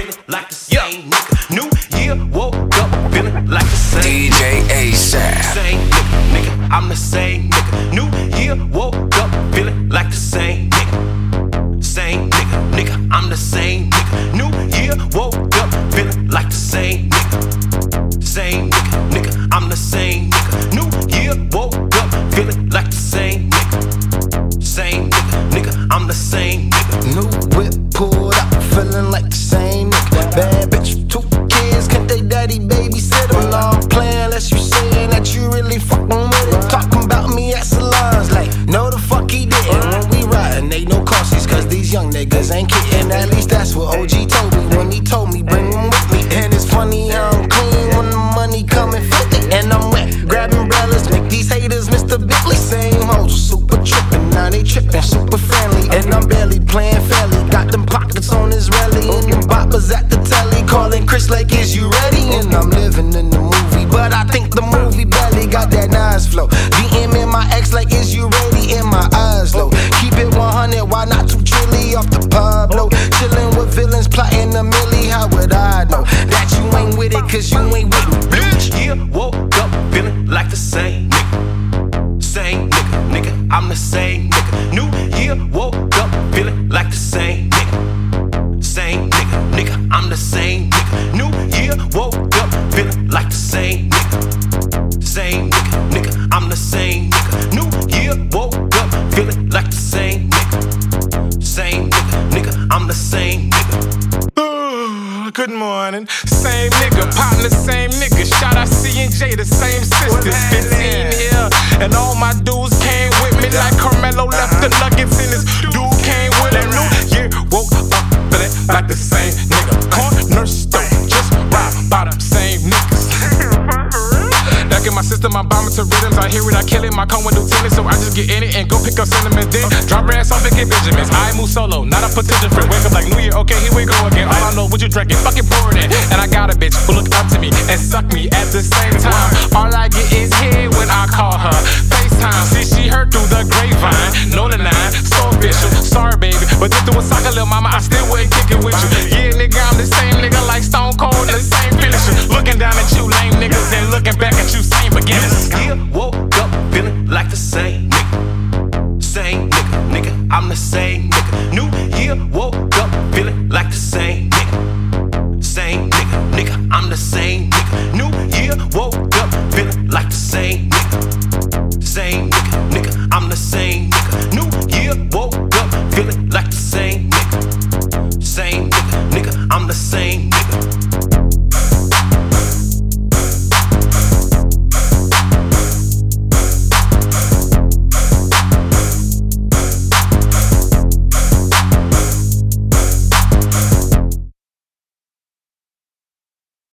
feeling like the same yeah. nigga. New year woke up feeling like the same DJ ASAP. Same nigga, nigga, I'm the same nigga. New year woke up feeling like the same nigga. Same nigga, nigga, I'm the same nigga. New year woke up feeling like the same nigga. Same nigga, nigga, I'm the same nigga. New year woke up feeling like the same nigga. Same nigga, nigga, I'm the same nigga. New whip pulled up niggas ain't kidding. At least that's what OG told me when he told me, bring them with me. And it's funny how I'm clean when the money coming 50. And I'm wet, grabbing brothers, make these haters Mr. Bentley. Same hoes, super trippin', now they trippin', super friendly. And I'm barely playing fairly. Got them pockets on Israeli and them boppers at the telly. Calling Chris like, is you ready? And I'm living in the movie, but I think the movie belly got that nice flow. Like the same nigga. Same nigga, nigga, I'm the same nigga. New year woke up feeling like the same Good morning. Same nigga, partner, same nigga. Shout out C and J, the same sisters. 15 here, and all my dudes came with me like Carmelo left the nuggets in his dude came with him. New year woke up feeling like the same system, I'm bombing to rhythms. I hear it, I kill it. My cone with lieutenant, so I just get in it and go pick up cinnamon. Then drop her ass off and get Benjamins. I move solo, not a potential friend. Wake up like New Year, okay, here we go again. All I know, what you drinking? Fucking pour it. And I got a bitch who look up to me and suck me at the same time. All I get is head when I call her. FaceTime, see she heard through the grapevine. No, the nine, so same nigga. Nigga, I'm the same nigga. New year, woke up feeling like the same nigga. Same nigga, nigga, I'm the same nigga. New year, woke up feeling like the same nigga. Same nigga, nigga, I'm the same nigga. New year, woke up feeling like the same nigga. Same nigga, nigga, I'm the same nigga.